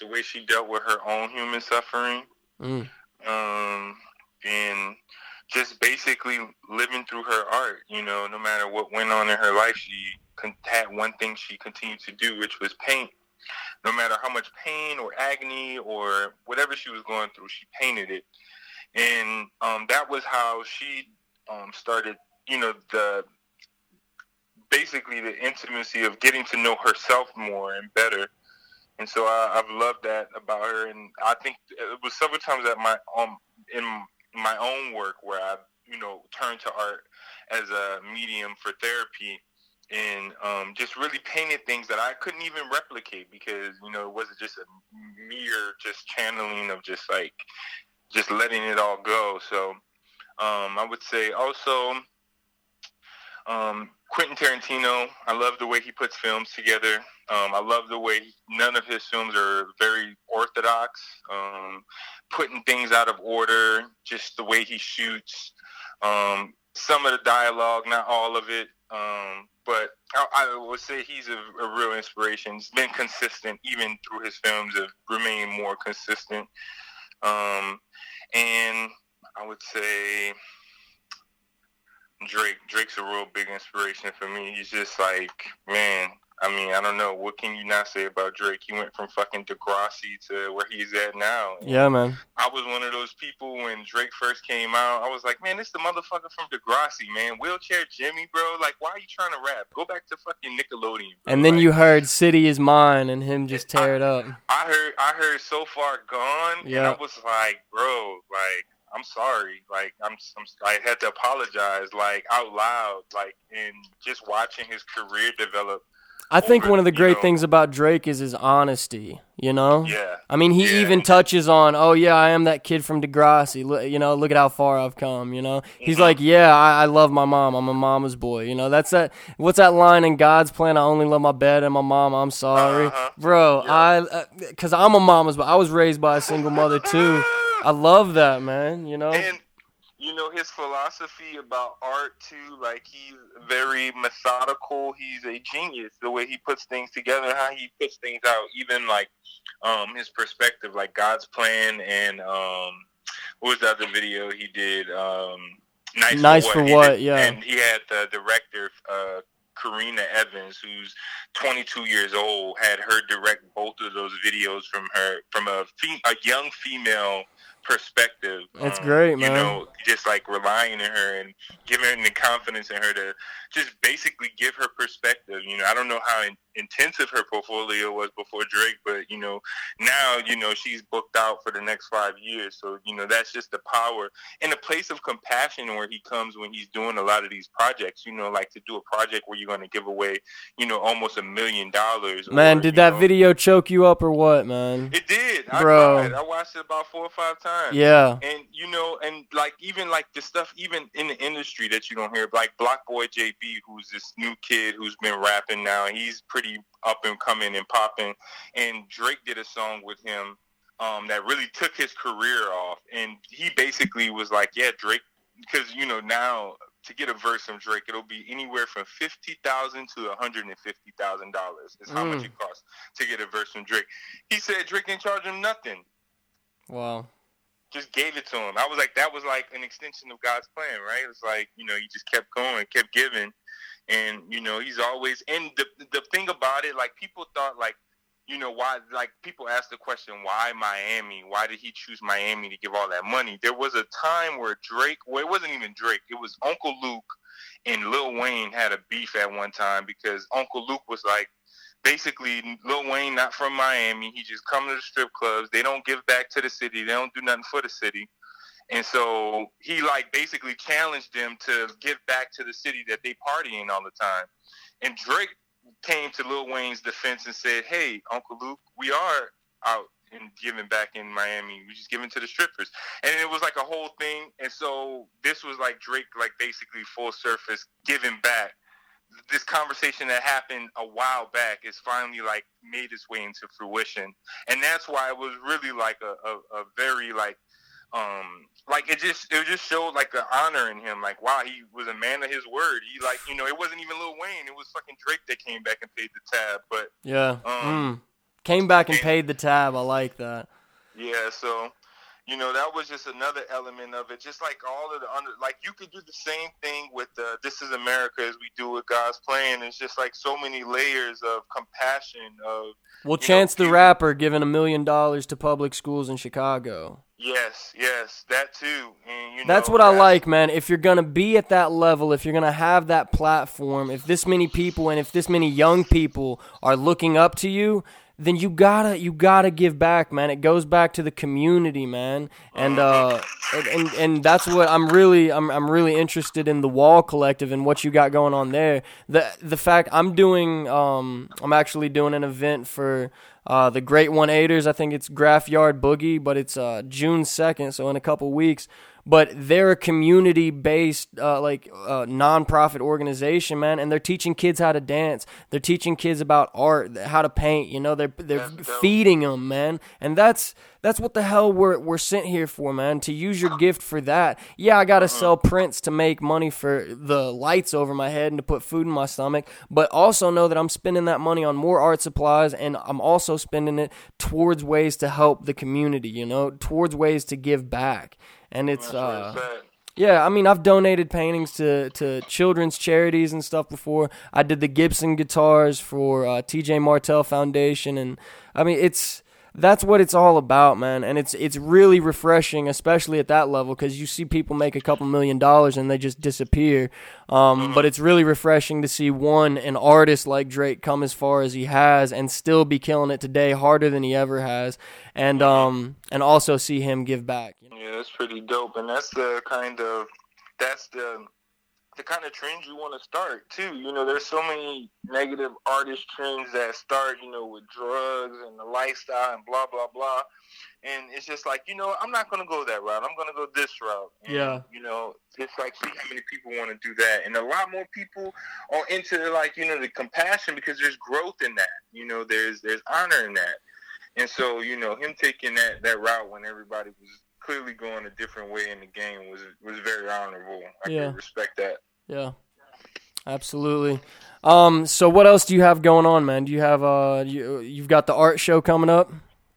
the way she dealt with her own human suffering, Mm. um, and just basically living through her art. You know, no matter what went on in her life, she had one thing she continued to do, which was paint. No matter how much pain or agony or whatever she was going through, she painted it, and um, that was how she um, started. You know, the basically the intimacy of getting to know herself more and better. And so I, I've loved that about her, and I think it was several times at my um in my own work where I you know turned to art as a medium for therapy, and um, just really painted things that I couldn't even replicate because you know it wasn't just a mere just channeling of just like just letting it all go. So um, I would say also um, Quentin Tarantino. I love the way he puts films together. Um, I love the way none of his films are very orthodox, um, putting things out of order, just the way he shoots. Um, some of the dialogue, not all of it, um, but I, I would say he's a, a real inspiration. He's been consistent even through his films of remaining more consistent. Um, and I would say Drake. Drake's a real big inspiration for me. He's just like, man, I mean, I don't know. What can you not say about Drake? He went from fucking Degrassi to where he's at now. Yeah, man. I was one of those people when Drake first came out. I was like, man, this the motherfucker from Degrassi, man. Wheelchair Jimmy, bro. Like, why are you trying to rap? Go back to fucking Nickelodeon. Bro. And then Like, you heard "City Is Mine" and him just tear it up. I heard, I heard so far gone. Yeah. And I was like, bro, like, I'm sorry. Like, I'm, I'm, I had to apologize, like, out loud, like, and just watching his career develop. I think one of the you great know- things about Drake is his honesty. You know. Yeah. I mean, he Yeah. even touches on, oh yeah, I am that kid from Degrassi. You know, look at how far I've come. You know, he's Mm-hmm. like, yeah, I, I love my mom. I'm a mama's boy. You know, that's that. What's that line in God's plan? I only love my bed and my mom. I'm sorry, Uh-huh. bro. Yeah. I, because I'm a mama's, but I was raised by a single mother too. I love that, man. You know. and you know his philosophy about art too like he's very methodical he's a genius the way he puts things together how he puts things out even like um his perspective like god's plan and um what was that the video he did? Um, nice, Nice for for what? He What, yeah. And he had the director, uh, Karena Evans, who's 22 years old, had her direct both of those videos from her from a fe- a young female perspective. That's Um, great, You know, just like relying on her and giving her the confidence in her to just basically give her perspective. You know, I don't know how in, intensive her portfolio was before Drake, but you know, now you know she's booked out for the next five years. So you know, that's just the power and the place of compassion where he comes when he's doing a lot of these projects. You know, like to do a project where you're going to give away, you know, almost a million dollars. Man, or, did that know- video choke you up or what, man? It did, Bro. cried. I watched it about four or five times Yeah. and you know, and like even like the stuff even in the industry that you don't hear, like BlocBoy JB, who's this new kid who's been rapping now. He's pretty up and coming and popping. And Drake did a song with him um, that really took his career off. And he basically was like, "Yeah, Drake," because you know now to get a verse from Drake, it'll be anywhere from fifty thousand to one hundred and fifty thousand dollars. Is how much Mm. it costs to get a verse from Drake. He said Drake didn't charge him nothing Wow. Just gave it to him. I was like, that was like an extension of God's plan, right? It's like, you know, he just kept going, kept giving. And, you know, he's always, and the, the thing about it, like people thought like, you know, why, like people asked the question, why Miami? Why did he choose Miami to give all that money? There was a time where Drake, well, it wasn't even Drake. It was Uncle Luke and Lil Wayne had a beef at one time because Uncle Luke was like, basically Lil Wayne not from Miami. He just come to the strip clubs. They don't give back to the city. They don't do nothing for the city. And so he like basically challenged them to give back to the city that they party in all the time. And Drake came to Lil Wayne's defense and said, "Hey, Uncle Luke, we are out and giving back in Miami. We just giving to the strippers." And it was like a whole thing. And so this was like Drake, like basically full surface giving back this conversation that happened a while back is finally like made its way into fruition and that's why it was really like a, a, a very like um like it just it just showed like the honor in him like wow he was a man of his word he like you know it wasn't even Lil Wayne it was fucking Drake that came back and paid the tab but Yeah. Um, mm. Came back and paid the tab. I like that. Yeah, so you know that was just another element of it. Just like all of the under, like you could do the same thing with uh, "This Is America" as we do with God's Plan. It's just like so many layers of compassion. Of Well, know, Chance the people- Rapper giving a million dollars to public schools in Chicago. yes, yes, that too. And you That's know, what I like, man. If you're gonna be at that level, if you're gonna have that platform, if this many people and if this many young people are looking up to you, then you gotta you gotta give back, man. It goes back to the community, man. And uh, and, and and that's what I'm really I'm I'm really interested in the Wall Collective and what you got going on there. The the fact I'm doing um I'm actually doing an event for uh, the Great One Eighters. I think it's Graph Yard Boogie, but it's uh, June second, so in a couple weeks. But they're a community-based, uh, like uh, non-profit organization, man, and they're teaching kids how to dance. They're teaching kids about art, how to paint. You know, they're they're feeding them, man, and that's that's what the hell we're we're sent here for, man. To use your gift for that. Yeah, I gotta sell prints to make money for the lights over my head and to put food in my stomach, but also know that I'm spending that money on more art supplies, and I'm also spending it towards ways to help the community. You know, towards ways to give back, and it's uh. Yeah, I mean, I've donated paintings to, to children's charities and stuff before. I did the Gibson guitars for uh, TJ Martell Foundation, and I mean, it's that's what it's all about, man. And it's it's really refreshing, especially at that level, because you see people make a couple million dollars and they just disappear. Um, but it's really refreshing to see one an artist like Drake come as far as he has and still be killing it today, harder than he ever has, and um and also see him give back. You know? Yeah, that's pretty dope, and that's the kind of that's the the kind of trends you want to start too. You know, there's so many negative artist trends that start, you know, with drugs and the lifestyle and blah blah blah. And it's just like, you know, I'm not gonna go that route. I'm gonna go this route. And, Yeah. You know, it's like see how many people want to do that, and a lot more people are into like you know the compassion because there's growth in that. You know, there's there's honor in that. And so, you know, him taking that, that route when everybody was clearly going a different way in the game was was very honorable. I Yeah. can respect that. Yeah, absolutely. Um, so what else do you have going on, man? Do you have uh, you you've got the art show coming up?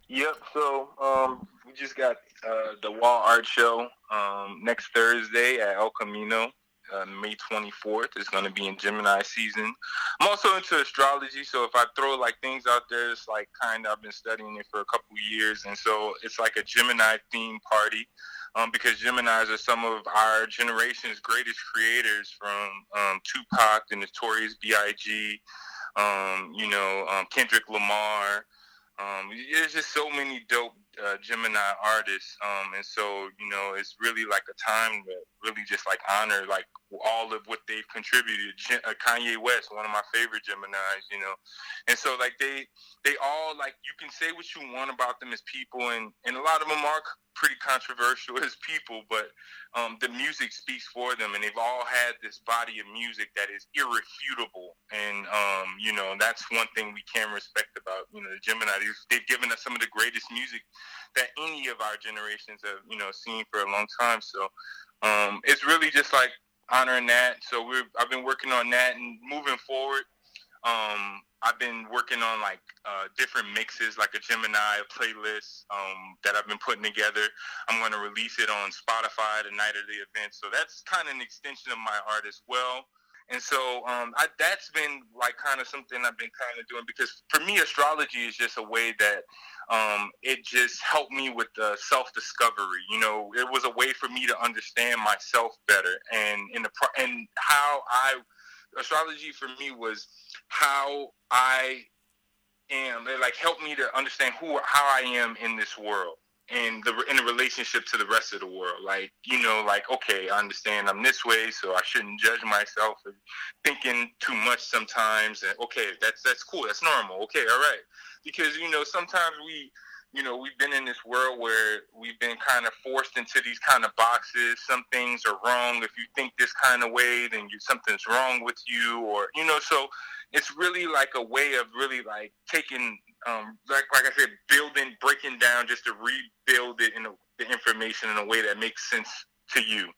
Yep. So um, we just got uh, the Wall Art Show um, next Thursday at El Camino. Uh, May 24th. It's going to be in Gemini season. I'm also into astrology, so if I throw like things out there, it's like kind of I've been studying it for a couple years, and so it's like a Gemini theme party. Um, because Geminis are some of our generation's greatest creators, from um, Tupac, the Notorious B.I.G., um, you know, um, Kendrick Lamar. Um, there's just so many dope uh, Gemini artists, um, and so you know it's really like a time to really just like honor like all of what they've contributed. Uh, Kanye West, one of my favorite Gemini's, you know, and so like they they all like you can say what you want about them as people, and and a lot of them are pretty controversial as people, but um, the music speaks for them, and they've all had this body of music that is irrefutable, and um, you know that's one thing we can respect about you know the Gemini. They've, they've given us some of the greatest music that any of our generations have you know seen for a long time. So um, it's really just like honoring that. So we're I've been working on that and moving forward. Um, I've been working on like uh, different mixes, like a Gemini playlist um, that I've been putting together. I'm going to release it on Spotify the night of the event. So that's kind of an extension of my art as well. And so um, I, that's been like kind of something I've been kind of doing because for me, astrology is just a way that um, it just helped me with the self discovery. You know, it was a way for me to understand myself better and in the and how I astrology for me was how I am. It like helped me to understand who how I am in this world and the in the relationship to the rest of the world. Like you know, like okay, I understand I'm this way, so I shouldn't judge myself thinking too much sometimes. And okay, that's that's cool, that's normal. Okay, all right, because you know sometimes we you know, we've been in this world where we've been kind of forced into these kind of boxes. Some things are wrong. If you think this kind of way, then you, something's wrong with you, or you know. So it's really like a way of really like taking, um, like like I said, building, breaking down, just to rebuild it in a, the information in a way that makes sense to you.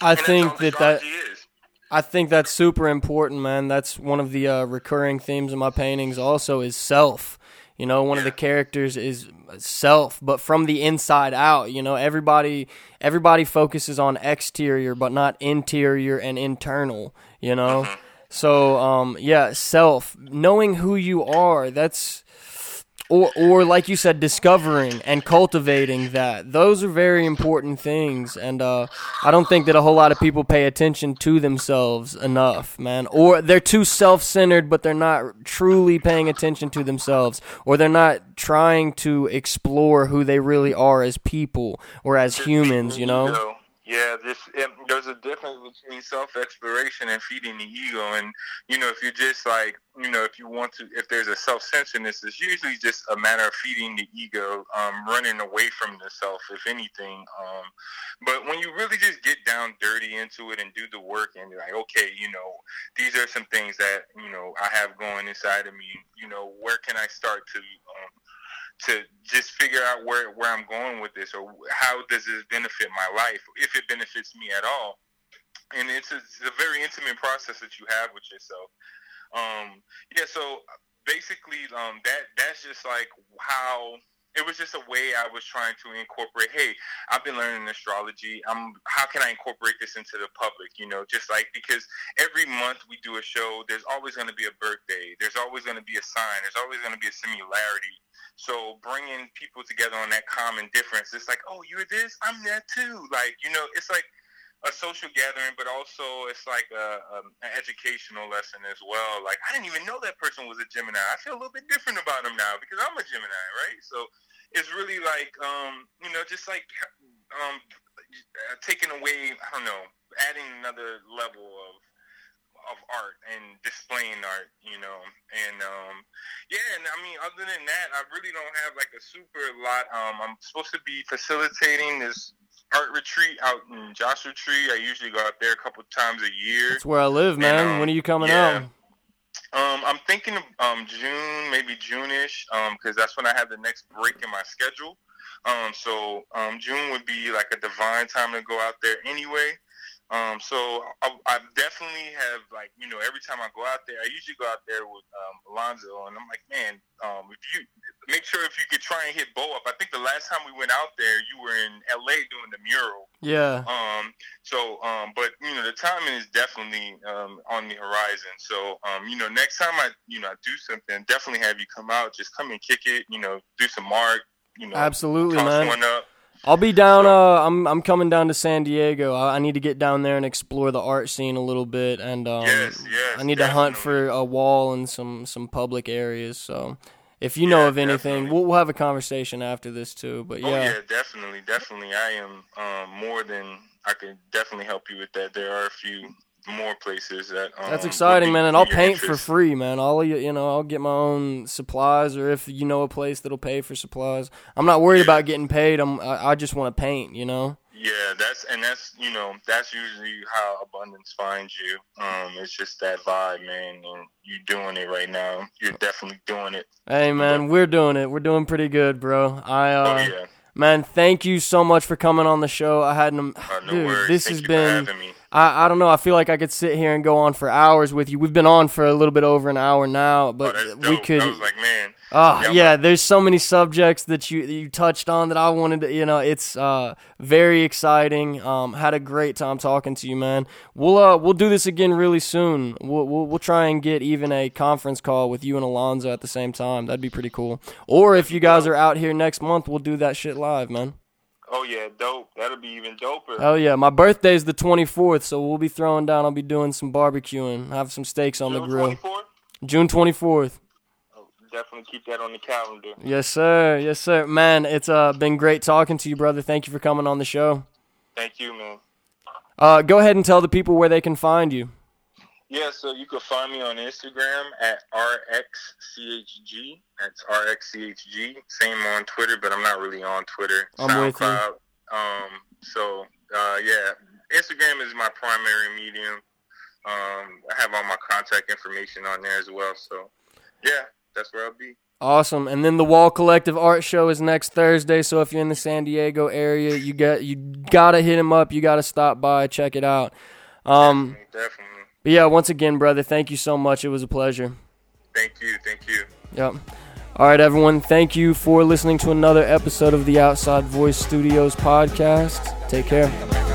I and think that that. Is. I think that's super important, man. That's one of the uh, recurring themes in my paintings. Also, is self you know, one of the characters is self, but from the inside out. You know, everybody everybody focuses on exterior, but not interior and internal. You know, mm-hmm. so um, yeah, self, knowing who you are. That's or or like you said discovering and cultivating that. Those are very important things and uh, i don't think that a whole lot of people pay attention to themselves enough man. Or they're too self-centered but they're not truly paying attention to themselves or they're not trying to explore who they really are as people or as humans you know yeah, this it, there's a difference between self exploration and feeding the ego, and you know if you're just like you know if you want to if there's a self centeredness, it's usually just a matter of feeding the ego, um, running away from the self, if anything. Um, but when you really just get down dirty into it and do the work, and you're like, okay, you know, these are some things that you know I have going inside of me. You know, where can I start to um, to just figure out where, where I'm going with this or how does this benefit my life, if it benefits me at all. And it's a, it's a very intimate process that you have with yourself. Um, yeah, so basically, um, that that's just like how it was just a way I was trying to incorporate. Hey, I've been learning astrology. Um, how can I incorporate this into the public? You know, just like because every month we do a show, there's always going to be a birthday. There's always going to be a sign. There's always going to be a similarity so bringing people together on that common difference, it's like, oh, you're this, I'm that too. Like, you know, it's like a social gathering, but also it's like a, um, an educational lesson as well. Like, I didn't even know that person was a Gemini. I feel a little bit different about him now because I'm a Gemini, right? So it's really like, um, you know, just like um, taking away, I don't know, adding another level of art and displaying art, you know. And um, yeah, and I mean, other than that, I really don't have like a super lot. Um, I'm supposed to be facilitating this art retreat out in Joshua Tree. I usually go out there a couple times a year. That's where I live, man. And, um, when are you coming yeah. out? Um, I'm thinking of um, June, maybe June-ish, because um, that's when I have the next break in my schedule. Um, so um, June would be like a divine time to go out there anyway. Um, so I, I, definitely have like you know every time I go out there, I usually go out there with um, Alonzo, and I'm like, man, um, if you make sure if you could try and hit Bo up. I think the last time we went out there, you were in L.A. doing the mural. Yeah. Um. So, um. But you know, the timing is definitely um on the horizon. So, um. You know, next time I, you know, I do something, definitely have you come out. Just come and kick it. You know, do some mark. You know, Absolutely, man. I'll be down. Uh, I'm I'm coming down to San Diego. I, I need to get down there and explore the art scene a little bit, and um, Yes, yes, I need to hunt for a wall and some some public areas. So, if you know of anything, we'll, we'll have a conversation after this too. But Oh yeah, yeah, definitely, definitely. I am um, more than I could definitely help you with that. There are a few more places that um, that's exciting, man. And I'll paint for free, man. I'll you you know I'll get my own supplies, or if you know a place that'll pay for supplies, I'm not worried about getting paid. I'm I, I just want to paint, you know. Yeah, that's and that's you know that's usually how abundance finds you. Um, it's just that vibe, man, and you're doing it right now. You're definitely doing it. Hey, man, we're doing it. We're doing pretty good, bro. I uh, oh yeah, Man, thank you so much for coming on the show. I had an uh, no dude. worries. This Thank has been. For having me. I, I don't know. I feel like I could sit here and go on for hours with you. We've been on for a little bit over an hour now, Oh, but dope. we could. I was like, man, Oh Yeah, yeah, there's so many subjects that you you touched on that I wanted to. You know, it's uh very exciting. Um, had a great time talking to you, man. We'll uh we'll do this again really soon. We'll we'll, we'll try and get even a conference call with you and Alonzo at the same time. That'd be pretty cool. Or if you guys are out here next month, we'll do that shit live, man. Oh yeah, dope. That'll be even doper. Oh yeah, my birthday's the 24th, so we'll be throwing down. I'll be doing some barbecuing, I have some steaks on the grill. 24th? June 24th. Oh, definitely keep that on the calendar. Yes, sir. Yes, sir. Man, it's uh been great talking to you, brother. Thank you for coming on the show. Thank you, man. Uh, go ahead and tell the people where they can find you. Yeah, so you can find me on Instagram at RXCHG. That's RXCHG. Same on Twitter, but I'm not really on Twitter. I'm. SoundCloud. Um, so, uh, yeah, Instagram is my primary medium. Um, I have all my contact information on there as well. So, yeah, that's where I'll be. Awesome. And then the Wall Collective Art Show is next Thursday. So if you're in the San Diego area, you got you gotta hit him up. You gotta stop by, check it out. Um, Definitely. But yeah, once again, brother, thank you so much. It was a pleasure. Thank you. Thank you. Yep. All right, everyone. Thank you for listening to another episode of the Outside Voice Studios podcast. Take care.